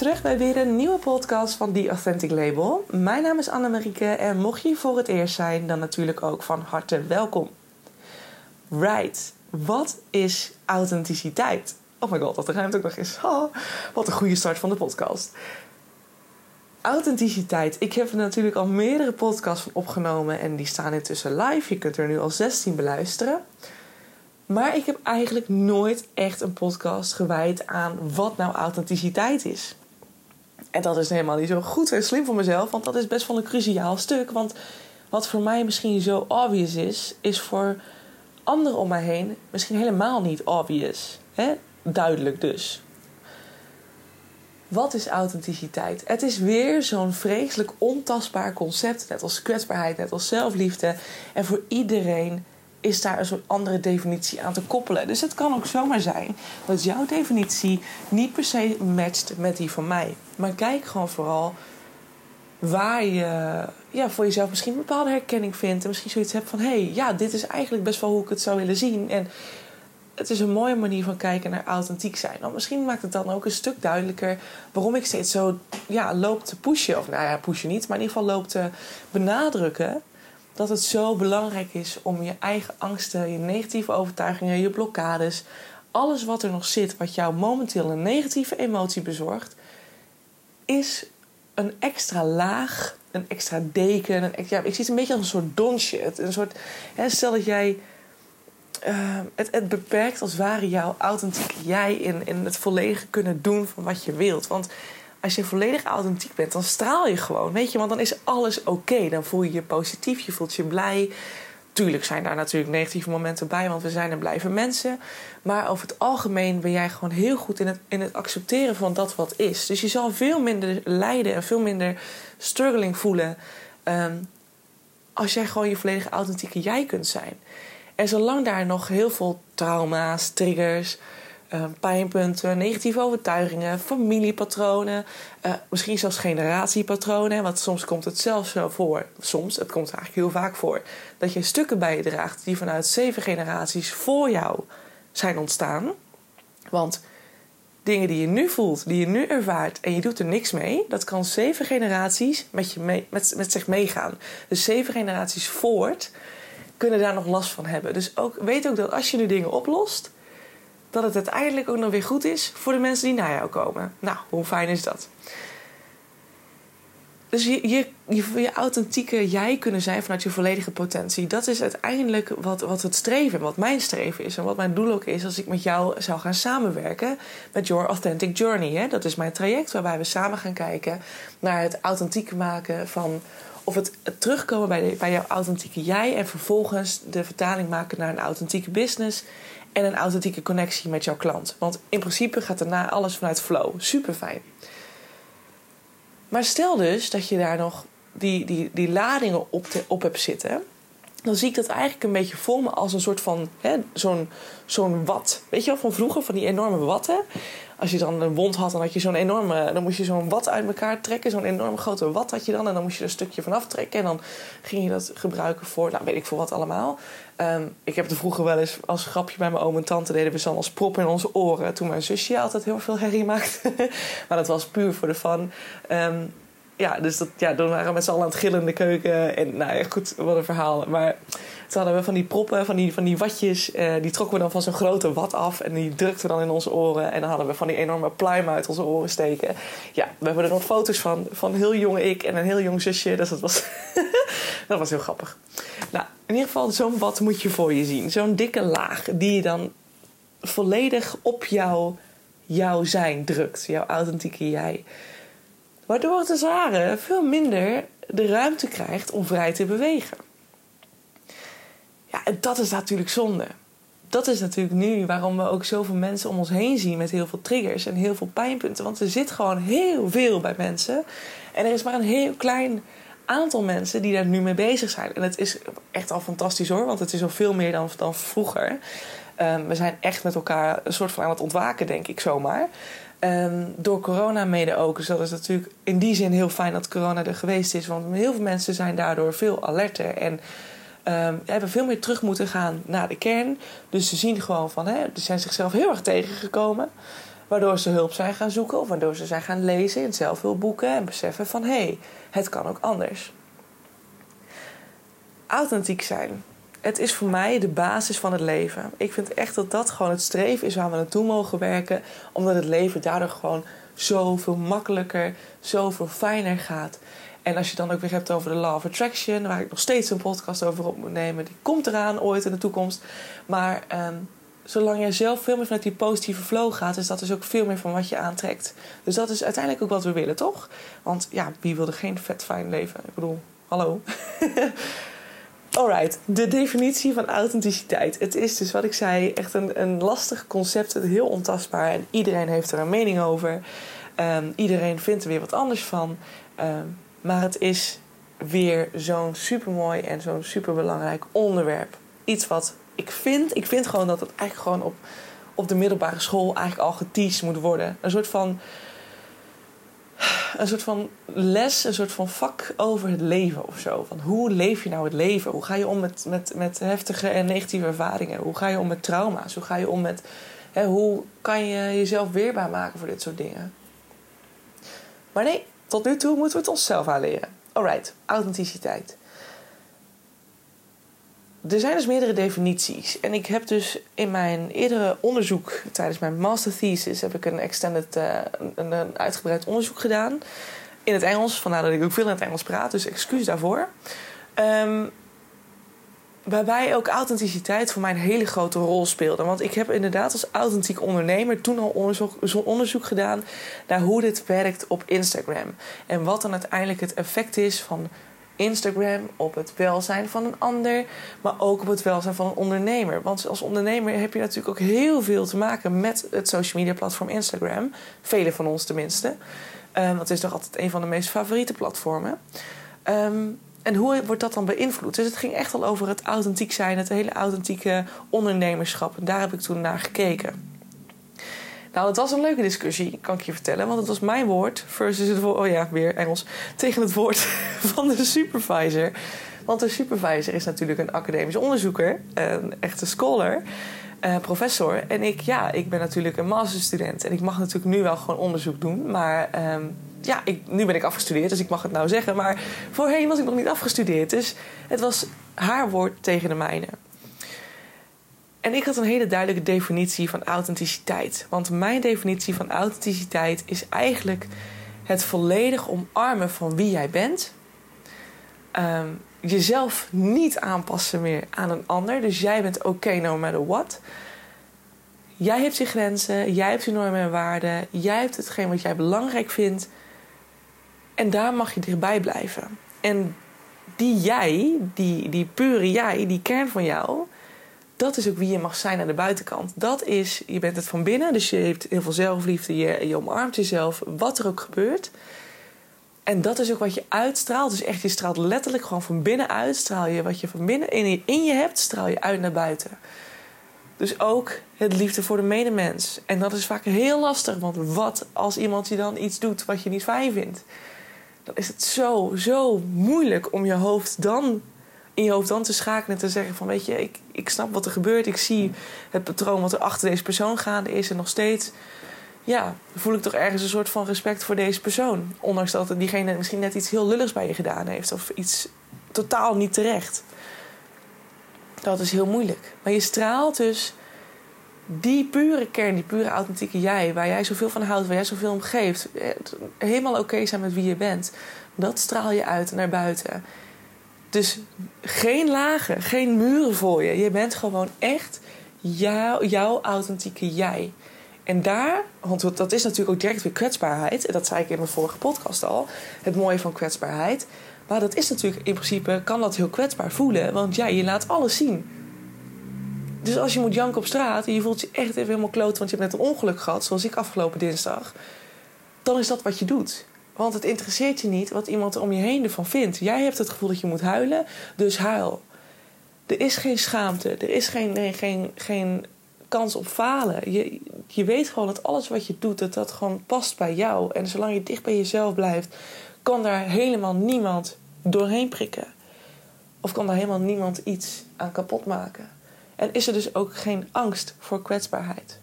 terug bij weer een nieuwe podcast van The Authentic Label. Mijn naam is Annemarieke en mocht je voor het eerst zijn, dan natuurlijk ook van harte welkom. Right, wat is authenticiteit? Oh my god, dat ruimt ook nog eens. Wat een goede start van de podcast. Authenticiteit. Ik heb er natuurlijk al meerdere podcasts van opgenomen en die staan intussen live. Je kunt er nu al 16 beluisteren. Maar ik heb eigenlijk nooit echt een podcast gewijd aan wat nou authenticiteit is. En dat is helemaal niet zo goed en slim voor mezelf, want dat is best wel een cruciaal stuk. Want wat voor mij misschien zo obvious is, is voor anderen om mij heen misschien helemaal niet obvious. Hè? Duidelijk dus. Wat is authenticiteit? Het is weer zo'n vreselijk ontastbaar concept, net als kwetsbaarheid, net als zelfliefde. En voor iedereen is daar een soort andere definitie aan te koppelen. Dus het kan ook zomaar zijn dat jouw definitie niet per se matcht met die van mij. Maar kijk gewoon vooral waar je ja, voor jezelf misschien een bepaalde herkenning vindt. En misschien zoiets hebt van: hé, hey, ja, dit is eigenlijk best wel hoe ik het zou willen zien. En het is een mooie manier van kijken naar authentiek zijn. Want misschien maakt het dan ook een stuk duidelijker waarom ik steeds zo ja, loop te pushen. Of nou ja, pushen niet, maar in ieder geval loop te benadrukken dat het zo belangrijk is om je eigen angsten, je negatieve overtuigingen, je blokkades, alles wat er nog zit, wat jou momenteel een negatieve emotie bezorgt, is een extra laag, een extra deken. Een, ja, ik zie het een beetje als een soort donsje. Een soort, hè, stel dat jij. Uh, het, beperkt als ware jouw authentieke jij in, in het volledige kunnen doen van wat je wilt. Want als je volledig authentiek bent, dan straal je gewoon. Weet je, want dan is alles oké. Dan voel je je positief, je voelt je blij. Tuurlijk zijn daar natuurlijk negatieve momenten bij, want we zijn en blijven mensen. Maar over het algemeen ben jij gewoon heel goed in het, in het accepteren van dat wat is. Dus je zal veel minder lijden en veel minder struggling voelen. Ehm, als jij gewoon je volledige authentieke jij kunt zijn. En zolang daar nog heel veel trauma's, triggers, uh, pijnpunten, negatieve overtuigingen, familiepatronen, uh, misschien zelfs generatiepatronen. Want soms komt het zelfs zo voor, soms, het komt eigenlijk heel vaak voor, dat je stukken bij je draagt die vanuit zeven generaties voor jou zijn ontstaan. Want dingen die je nu voelt, die je nu ervaart en je doet er niks mee, dat kan zeven generaties met, je mee, met, met zich meegaan. Dus zeven generaties voort kunnen daar nog last van hebben. Dus ook, weet ook dat als je nu dingen oplost dat het uiteindelijk ook nog weer goed is voor de mensen die naar jou komen. Nou, hoe fijn is dat? Dus je, je, je, authentieke jij kunnen zijn vanuit je volledige potentie. Dat is uiteindelijk wat, wat het streven, wat mijn streven is. En wat mijn doel ook is als ik met jou zou gaan samenwerken met Your Authentic Journey. Hè? Dat is mijn traject waarbij we samen gaan kijken naar het authentiek maken van. Of het, terugkomen bij, bij jouw authentieke jij en vervolgens de vertaling maken naar een authentieke business en een authentieke connectie met jouw klant. Want in principe gaat daarna alles vanuit flow. Super fijn. Maar stel dus dat je daar nog die, die, die ladingen op, te, op hebt zitten. Dan zie ik dat eigenlijk een beetje voor me als een soort van zo'n zo'n wat. Weet je wel, van vroeger, van die enorme watten als je dan een wond had, dan had je zo'n enorme. Dan moest je zo'n wat uit elkaar trekken. Zo'n enorme grote wat had je dan. En dan moest je er een stukje van aftrekken. En dan ging je dat gebruiken voor, nou weet ik voor wat allemaal. Ehm, ik heb er vroeger wel eens als grapje bij mijn oom en tante deden we zo als prop in onze oren. Toen mijn zusje altijd heel veel herrie maakte. maar dat was puur voor de fun. Ehm, ja, dus dat, ja, dan waren we met z'n allen aan het gillen in de keuken. En nou ja, goed, wat een verhaal. Maar toen hadden we van die proppen, van die, van die watjes. Uh, die trokken we dan van zo'n grote wat af. En die drukten dan in onze oren. En dan hadden we van die enorme pluim uit onze oren steken. Ja, we hebben er nog foto's van. Van heel jong ik en een heel jong zusje. Dus dat was, dat was heel grappig. Nou, in ieder geval, zo'n wat moet je voor je zien. Zo'n dikke laag die je dan volledig op jouw, jouw zijn drukt. Jouw authentieke jij. Waardoor het als ware veel minder de ruimte krijgt om vrij te bewegen. Ja, en dat is natuurlijk zonde. Dat is natuurlijk nu waarom we ook zoveel mensen om ons heen zien met heel veel triggers en heel veel pijnpunten. Want er zit gewoon heel veel bij mensen. En er is maar een heel klein aantal mensen die daar nu mee bezig zijn. En het is echt al fantastisch hoor, want het is al veel meer dan, dan vroeger. Um, we zijn echt met elkaar een soort van aan het ontwaken, denk ik zomaar. Um, door corona mede ook. Dus dat is natuurlijk in die zin heel fijn dat corona er geweest is. Want heel veel mensen zijn daardoor veel alerter. En um, hebben veel meer terug moeten gaan naar de kern. Dus ze zien gewoon van, hè, ze zijn zichzelf heel erg tegengekomen. Waardoor ze hulp zijn gaan zoeken of waardoor ze zijn gaan lezen in zelfhulpboeken en beseffen van hé, hey, het kan ook anders. Authentiek zijn. Het is voor mij de basis van het leven. Ik vind echt dat dat gewoon het streven is waar we naartoe mogen werken, omdat het leven daardoor gewoon zoveel makkelijker, zoveel fijner gaat. En als je dan ook weer hebt over de Law of Attraction, waar ik nog steeds een podcast over op moet nemen, die komt eraan ooit in de toekomst. Maar ehm, zolang jij zelf veel meer vanuit die positieve flow gaat, is dat dus ook veel meer van wat je aantrekt. Dus dat is uiteindelijk ook wat we willen, toch? Want ja, wie wil er geen vet fijn leven? Ik bedoel, hallo. Alright, de definitie van authenticiteit. Het is dus wat ik zei, echt een, een lastig concept, heel ontastbaar. En iedereen heeft er een mening over. Um, iedereen vindt er weer wat anders van. Um, maar het is weer zo'n supermooi en zo'n superbelangrijk onderwerp. Iets wat ik vind, ik vind gewoon dat het eigenlijk gewoon op, op de middelbare school eigenlijk al geteased moet worden. Een soort van een soort van les, een soort van vak over het leven of zo. Van hoe leef je nou het leven? Hoe ga je om met, met, met heftige en negatieve ervaringen? Hoe ga je om met trauma's? Hoe ga je om met. Hè, hoe kan je jezelf weerbaar maken voor dit soort dingen? Maar nee, tot nu toe moeten we het onszelf aanleren. Alright, authenticiteit. Er zijn dus meerdere definities. En ik heb dus in mijn eerdere onderzoek, tijdens mijn master thesis, heb ik een extended, uh, een, een, uitgebreid onderzoek gedaan. In het Engels, vandaar dat ik ook veel in het Engels praat, dus excuus daarvoor. Um, waarbij ook authenticiteit voor mij een hele grote rol speelde. Want ik heb inderdaad als authentiek ondernemer toen al onderzoek, onderzoek gedaan naar hoe dit werkt op Instagram. En wat dan uiteindelijk het effect is van Instagram op het welzijn van een ander, maar ook op het welzijn van een ondernemer. Want als ondernemer heb je natuurlijk ook heel veel te maken met het social media platform Instagram. Velen van ons tenminste. Um, dat is toch altijd een van de meest favoriete platformen. Um, en hoe wordt dat dan beïnvloed? Dus het ging echt al over het authentiek zijn, het hele authentieke ondernemerschap. En daar heb ik toen naar gekeken. Nou, het was een leuke discussie, kan ik je vertellen. Want het was mijn woord versus het woord... Oh ja, weer Engels. Tegen het woord van de supervisor. Want de supervisor is natuurlijk een academisch onderzoeker. Een echte scholar. Uh, professor. En ik, ja, ik ben natuurlijk een masterstudent. En ik mag natuurlijk nu wel gewoon onderzoek doen. Maar... Um, ja, ik, nu ben ik afgestudeerd, dus ik mag het nou zeggen. Maar voorheen was ik nog niet afgestudeerd. Dus het was haar woord tegen de mijne. En ik had een hele duidelijke definitie van authenticiteit. Want mijn definitie van authenticiteit is eigenlijk het volledig omarmen van wie jij bent. Um, jezelf niet aanpassen meer aan een ander. Dus jij bent oké okay no matter what. Jij hebt je grenzen, jij hebt je normen en waarden, jij hebt hetgeen wat jij belangrijk vindt. En daar mag je dichtbij blijven. En die jij, die, die pure jij, die kern van jou, dat is ook wie je mag zijn aan de buitenkant. Dat is, je bent het van binnen, dus je hebt heel veel zelfliefde, je, je omarmt jezelf, wat er ook gebeurt. En dat is ook wat je uitstraalt. Dus echt, je straalt letterlijk gewoon van binnen uit. Straal je wat je van binnen in je, hebt, straal je uit naar buiten. Dus ook het liefde voor de medemens. En dat is vaak heel lastig, want wat als iemand je dan iets doet wat je niet fijn vindt? dan is het zo, zo moeilijk om je hoofd dan in je hoofd dan te schakelen en te zeggen van weet je, ik, ik snap wat er gebeurt, ik zie het patroon wat er achter deze persoon gaande is en nog steeds ja, voel ik toch ergens een soort van respect voor deze persoon. Ondanks dat diegene misschien net iets heel lulligs bij je gedaan heeft of iets totaal niet terecht. Dat is heel moeilijk. Maar je straalt dus die pure kern, die pure authentieke jij, waar jij zoveel van houdt, waar jij zoveel om geeft, helemaal oké zijn met wie je bent, dat straal je uit naar buiten. Dus geen lagen, geen muren voor je. Je bent gewoon echt jou, jouw authentieke jij. En daar, want dat is natuurlijk ook direct weer kwetsbaarheid. En dat zei ik in mijn vorige podcast al. Het mooie van kwetsbaarheid. Maar dat is natuurlijk in principe, kan dat heel kwetsbaar voelen. Want ja, je laat alles zien. Dus als je moet janken op straat en je voelt je echt even helemaal kloot, want je hebt net een ongeluk gehad, zoals ik afgelopen dinsdag, dan is dat wat je doet. Want het interesseert je niet wat iemand om je heen ervan vindt. Jij hebt het gevoel dat je moet huilen, dus huil. Er is geen schaamte, er is geen, geen, geen kans op falen. Je, je weet gewoon dat alles wat je doet, dat dat gewoon past bij jou. En zolang je dicht bij jezelf blijft, kan daar helemaal niemand doorheen prikken. Of kan daar helemaal niemand iets aan kapot maken. En is er dus ook geen angst voor kwetsbaarheid.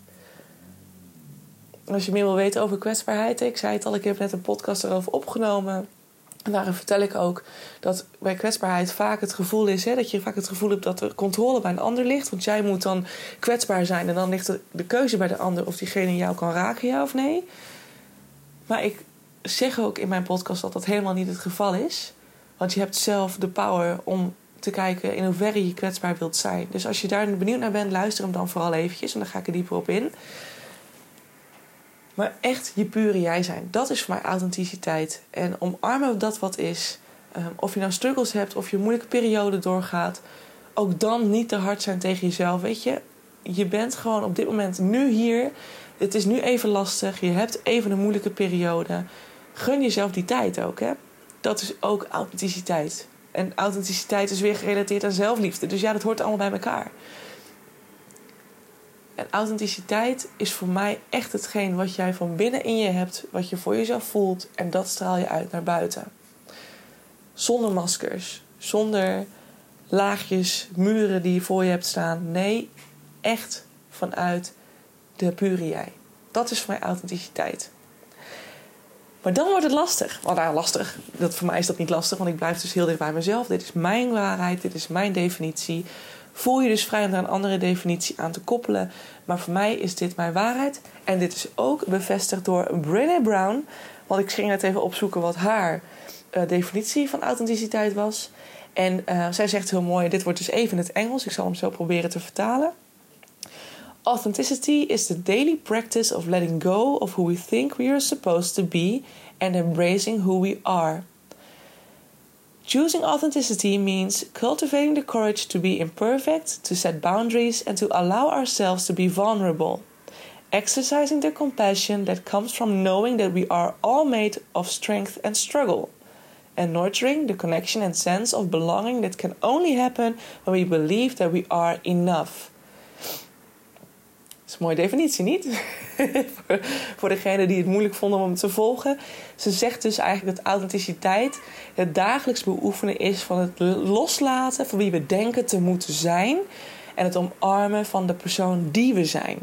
Als je meer wil weten over kwetsbaarheid, ik zei het al, ik heb net een podcast erover opgenomen. En daarin vertel ik ook dat bij kwetsbaarheid vaak het gevoel is hè, dat je vaak het gevoel hebt dat de controle bij een ander ligt. Want jij moet dan kwetsbaar zijn en dan ligt de, de keuze bij de ander of diegene jou kan raken, ja of nee. Maar ik zeg ook in mijn podcast dat dat helemaal niet het geval is. Want je hebt zelf de power om te kijken in hoeverre je kwetsbaar wilt zijn. Dus als je daar benieuwd naar bent, luister hem dan vooral eventjes. En dan ga ik er dieper op in. Maar echt je pure jij zijn. Dat is voor mij authenticiteit. En omarmen dat wat is. Um, of je nou struggles hebt, of je moeilijke periode doorgaat. Ook dan niet te hard zijn tegen jezelf. Weet je, je bent gewoon op dit moment nu hier. Het is nu even lastig. Je hebt even een moeilijke periode. Gun jezelf die tijd ook. Hè? Dat is ook authenticiteit. En authenticiteit is weer gerelateerd aan zelfliefde. Dus ja, dat hoort allemaal bij elkaar. En authenticiteit is voor mij echt hetgeen wat jij van binnen in je hebt, wat je voor jezelf voelt en dat straal je uit naar buiten. Zonder maskers, zonder laagjes, muren die je voor je hebt staan. Nee, echt vanuit de pure jij. Dat is voor mij authenticiteit. Maar dan wordt het lastig. Want nou, lastig. Dat, voor mij is dat niet lastig, want ik blijf dus heel dicht bij mezelf. Dit is mijn waarheid, dit is mijn definitie voel je dus vrij om daar een andere definitie aan te koppelen. Maar voor mij is dit mijn waarheid. En dit is ook bevestigd door Brené Brown. Want ik ging net even opzoeken wat haar uh, definitie van authenticiteit was. En uh, zij zegt heel mooi, dit wordt dus even in het Engels. Ik zal hem zo proberen te vertalen. Authenticity is the daily practice of letting go of who we think we are supposed to be and embracing who we are. Choosing authenticity means cultivating the courage to be imperfect, to set boundaries, and to allow ourselves to be vulnerable. Exercising the compassion that comes from knowing that we are all made of strength and struggle. And nurturing the connection and sense of belonging that can only happen when we believe that we are enough. Dat is een mooie definitie, niet? voor degenen die het moeilijk vonden om het te volgen. Ze zegt dus eigenlijk dat authenticiteit het dagelijks beoefenen is van het loslaten van wie we denken te moeten zijn. En het omarmen van de persoon die we zijn.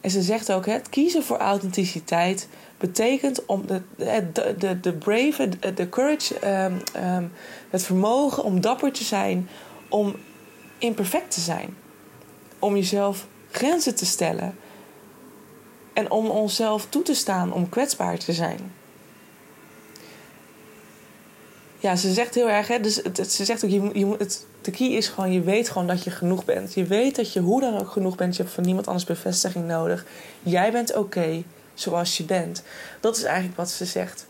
En ze zegt ook: het kiezen voor authenticiteit betekent om de, de, de, de brave, de courage, um, um, het vermogen om dapper te zijn, om imperfect te zijn om jezelf grenzen te stellen. En om onszelf toe te staan om kwetsbaar te zijn. Ja, ze zegt heel erg, hè, dus het, ze zegt ook, je, je, het, de key is gewoon, je weet gewoon dat je genoeg bent. Je weet dat je hoe dan ook genoeg bent. Je hebt van niemand anders bevestiging nodig. Jij bent oké zoals je bent. Dat is eigenlijk wat ze zegt.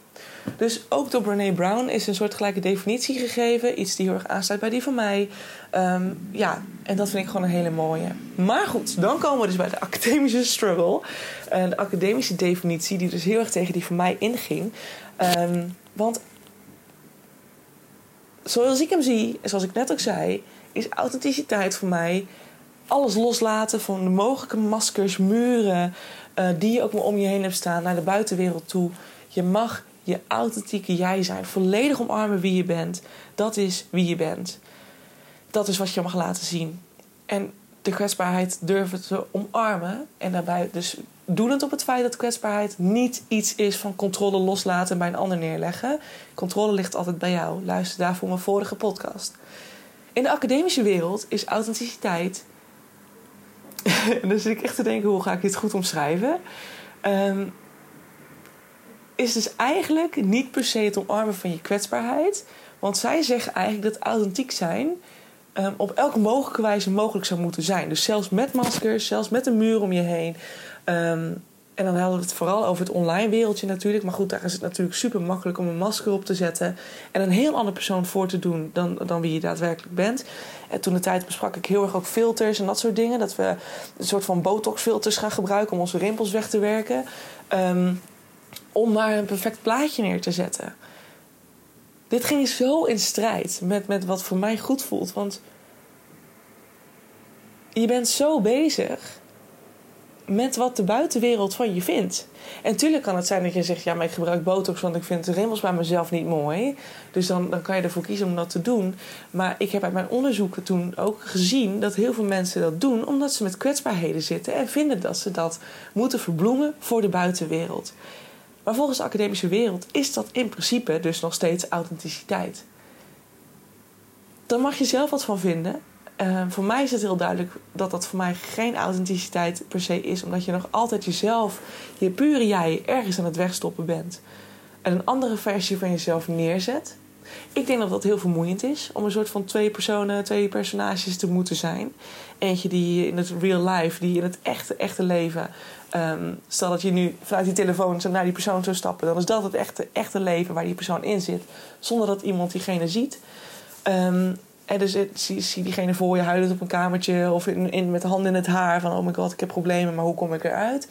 Dus ook door Brene Brown is een soort gelijke definitie gegeven. Iets die heel erg aansluit bij die van mij. Ehm, ja, en dat vind ik gewoon een hele mooie. Maar goed, dan komen we dus bij de academische struggle. Uh, de academische definitie, die dus heel erg tegen die van mij inging. Ehm, want zoals ik hem zie, en zoals ik net ook zei, is authenticiteit voor mij alles loslaten van de mogelijke maskers, muren, uh, die je ook maar om je heen hebt staan naar de buitenwereld toe. Je mag je authentieke jij zijn. Volledig omarmen wie je bent. Dat is wie je bent. Dat is wat je mag laten zien. En de kwetsbaarheid durven te omarmen. En daarbij dus doelend op het feit dat kwetsbaarheid niet iets is van controle loslaten en bij een ander neerleggen. Controle ligt altijd bij jou. Luister daarvoor mijn vorige podcast. In de academische wereld is authenticiteit. en dan zit ik echt te denken: hoe ga ik dit goed omschrijven? Um, is dus eigenlijk niet per se het omarmen van je kwetsbaarheid. Want zij zeggen eigenlijk dat authentiek zijn um, op elke mogelijke wijze mogelijk zou moeten zijn. Dus zelfs met maskers, zelfs met een muur om je heen. Um, en dan hadden we het vooral over het online wereldje natuurlijk. Maar goed, daar is het natuurlijk super makkelijk om een masker op te zetten. En een heel andere persoon voor te doen dan, dan wie je daadwerkelijk bent. En toen de tijd besprak ik heel erg ook filters en dat soort dingen. Dat we een soort van botox-filters gaan gebruiken om onze rimpels weg te werken. Um, om maar een perfect plaatje neer te zetten. Dit ging zo in strijd met, met wat voor mij goed voelt. Want je bent zo bezig met wat de buitenwereld van je vindt. En natuurlijk kan het zijn dat je zegt: ja, maar ik gebruik botox want ik vind de rimpels bij mezelf niet mooi. Dus dan, dan kan je ervoor kiezen om dat te doen. Maar ik heb uit mijn onderzoeken toen ook gezien dat heel veel mensen dat doen omdat ze met kwetsbaarheden zitten en vinden dat ze dat moeten verbloemen voor de buitenwereld. Maar volgens de academische wereld is dat in principe dus nog steeds authenticiteit. Daar mag je zelf wat van vinden. Uh, voor mij is het heel duidelijk dat dat voor mij geen authenticiteit per se is, omdat je nog altijd jezelf, je pure jij, ergens aan het wegstoppen bent. En een andere versie van jezelf neerzet. Ik denk dat dat heel vermoeiend is om een soort van twee personen, twee personages te moeten zijn. Eentje die in het real life, die in het echte, echte leven. Um, stel dat je nu vanuit die telefoon naar die persoon zou stappen, dan is dat het echte, echte leven waar die persoon in zit, zonder dat iemand diegene ziet. Um, en dus zie, diegene voor je huilend op een kamertje of in, in, met de handen in het haar van oh my god, ik heb problemen, maar hoe kom ik eruit?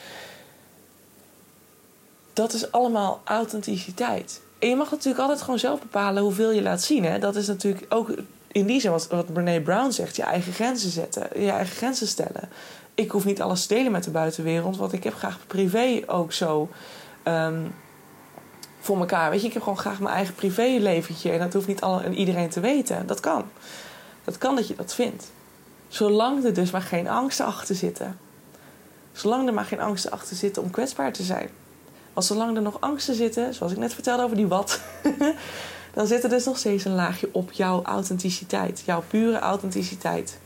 Dat is allemaal authenticiteit. En je mag natuurlijk altijd gewoon zelf bepalen hoeveel je laat zien. Hè? Dat is natuurlijk ook in die zin wat, wat Brene Brown zegt: je eigen grenzen zetten, je eigen grenzen stellen. Ik hoef niet alles te delen met de buitenwereld, want ik heb graag privé ook zo. Um, voor elkaar. Weet je, ik heb gewoon graag mijn eigen privéleventje. En dat hoeft niet alle, iedereen te weten. Dat kan. Dat kan dat je dat vindt. Zolang er dus maar geen angsten achter zitten. Zolang er maar geen angsten achter zitten om kwetsbaar te zijn. Want zolang er nog angsten zitten, zoals ik net vertelde over die wat, dan zit er dus nog steeds een laagje op jouw authenticiteit. Jouw pure authenticiteit.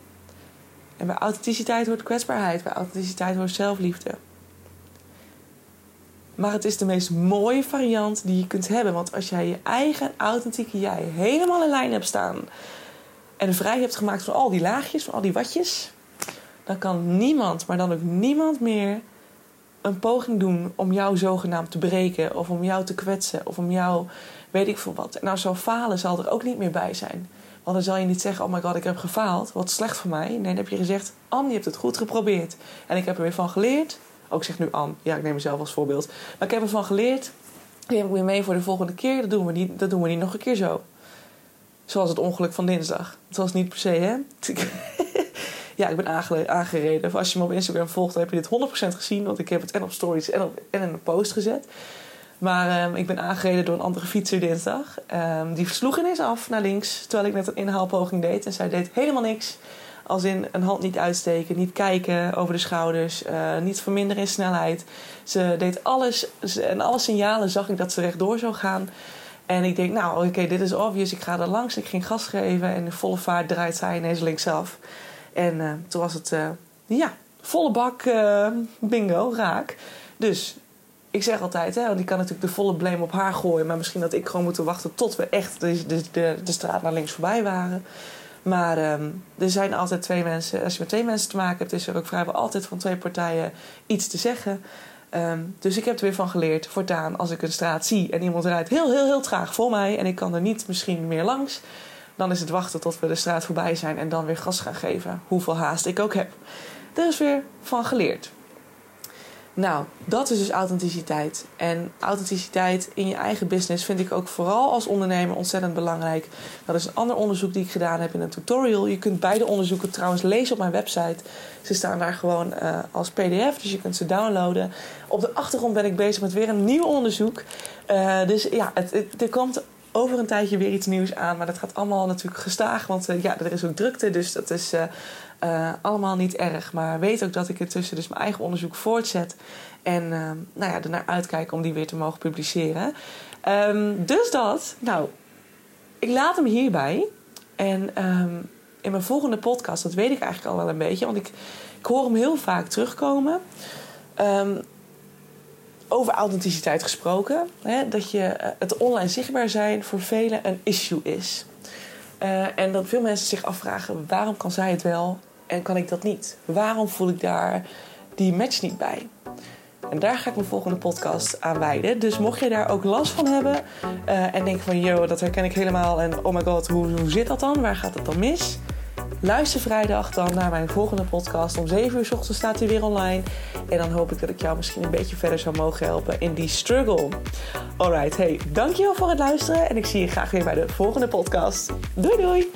En bij authenticiteit hoort kwetsbaarheid, bij authenticiteit hoort zelfliefde. Maar het is de meest mooie variant die je kunt hebben. Want als jij je eigen authentieke jij helemaal in lijn hebt staan. En vrij hebt gemaakt van al die laagjes, van al die watjes. Dan kan niemand, maar dan ook niemand meer een poging doen om jou zogenaamd te breken. Of om jou te kwetsen. Of om jou weet ik veel wat. En nou zo falen zal er ook niet meer bij zijn. Want dan zal je niet zeggen, oh my god, ik heb gefaald. Wat slecht voor mij. Nee, dan heb je gezegd, Anne, je hebt het goed geprobeerd. En ik heb er weer van geleerd. Ook zeg nu Anne, ja, ik neem mezelf als voorbeeld. Maar ik heb ervan geleerd. Die heb ik weer mee voor de volgende keer. Dat doen we niet, dat doen we niet nog een keer zo. Zoals het ongeluk van dinsdag. Het was niet per se, hè? Ja, ik ben aangereden. Als je me op Instagram volgt, dan heb je dit 100% gezien. Want ik heb het en op stories en, en in een post gezet. Maar um, ik ben aangereden door een andere fietser dinsdag. Um, die sloeg ineens af naar links. Terwijl ik net een inhaalpoging deed. En zij deed helemaal niks. Als in een hand niet uitsteken, niet kijken over de schouders, uh, niet verminderen in snelheid. Ze deed alles en alle signalen zag ik dat ze rechtdoor zou gaan. En ik denk, nou oké, dit is obvious, ik ga er langs. Ik ging gas geven en in volle vaart draait zij ineens linksaf. En uh, toen was het, uh, ja, volle bak bingo, raak. Dus ik zeg altijd, hè, want die kan natuurlijk de volle blame op haar gooien. Maar misschien dat ik gewoon moeten wachten tot we echt de, de, de, de straat naar links voorbij waren. Maar ehm, er zijn altijd twee mensen. Als je met twee mensen te maken hebt, is er ook vrijwel altijd van twee partijen iets te zeggen. Ehm, dus ik heb er weer van geleerd. Voortaan, als ik een straat zie en iemand rijdt heel, heel, heel traag voor mij en ik kan er niet misschien meer langs, dan is het wachten tot we de straat voorbij zijn en dan weer gas gaan geven. Hoeveel haast ik ook heb. Er is weer van geleerd. Nou, dat is dus authenticiteit. En authenticiteit in je eigen business vind ik ook vooral als ondernemer ontzettend belangrijk. Dat is een ander onderzoek die ik gedaan heb in een tutorial. Je kunt beide onderzoeken trouwens lezen op mijn website. Ze staan daar gewoon uh, als PDF, dus je kunt ze downloaden. Op de achtergrond ben ik bezig met weer een nieuw onderzoek. Uh, dus ja, het, het, er komt over een tijdje weer iets nieuws aan. Maar dat gaat allemaal natuurlijk gestaag. Want uh, ja, er is ook drukte. Dus dat is uh, uh, allemaal niet erg. Maar weet ook dat ik intussen dus mijn eigen onderzoek voortzet. En nou ja, ernaar uitkijk om die weer te mogen publiceren. Um, dus dat. Nou, ik laat hem hierbij. En um, in mijn volgende podcast, dat weet ik eigenlijk al wel een beetje. Want ik, hoor hem heel vaak terugkomen. Um, over authenticiteit gesproken. Hè, dat je, uh, het online zichtbaar zijn voor velen een issue is. Uh, en dat veel mensen zich afvragen: waarom kan zij het wel en kan ik dat niet? Waarom voel ik daar die match niet bij? En daar ga ik mijn volgende podcast aan wijden. Dus mocht je daar ook last van hebben uh, en denken van... yo, dat herken ik helemaal en oh my god, hoe, hoe zit dat dan? Waar gaat het dan mis? Luister vrijdag dan naar mijn volgende podcast. Om 7 uur s ochtends staat hij weer online. En dan hoop ik dat ik jou misschien een beetje verder zou mogen helpen in die struggle. Alright, hey, dankjewel voor het luisteren. En ik zie je graag weer bij de volgende podcast. Doei doei!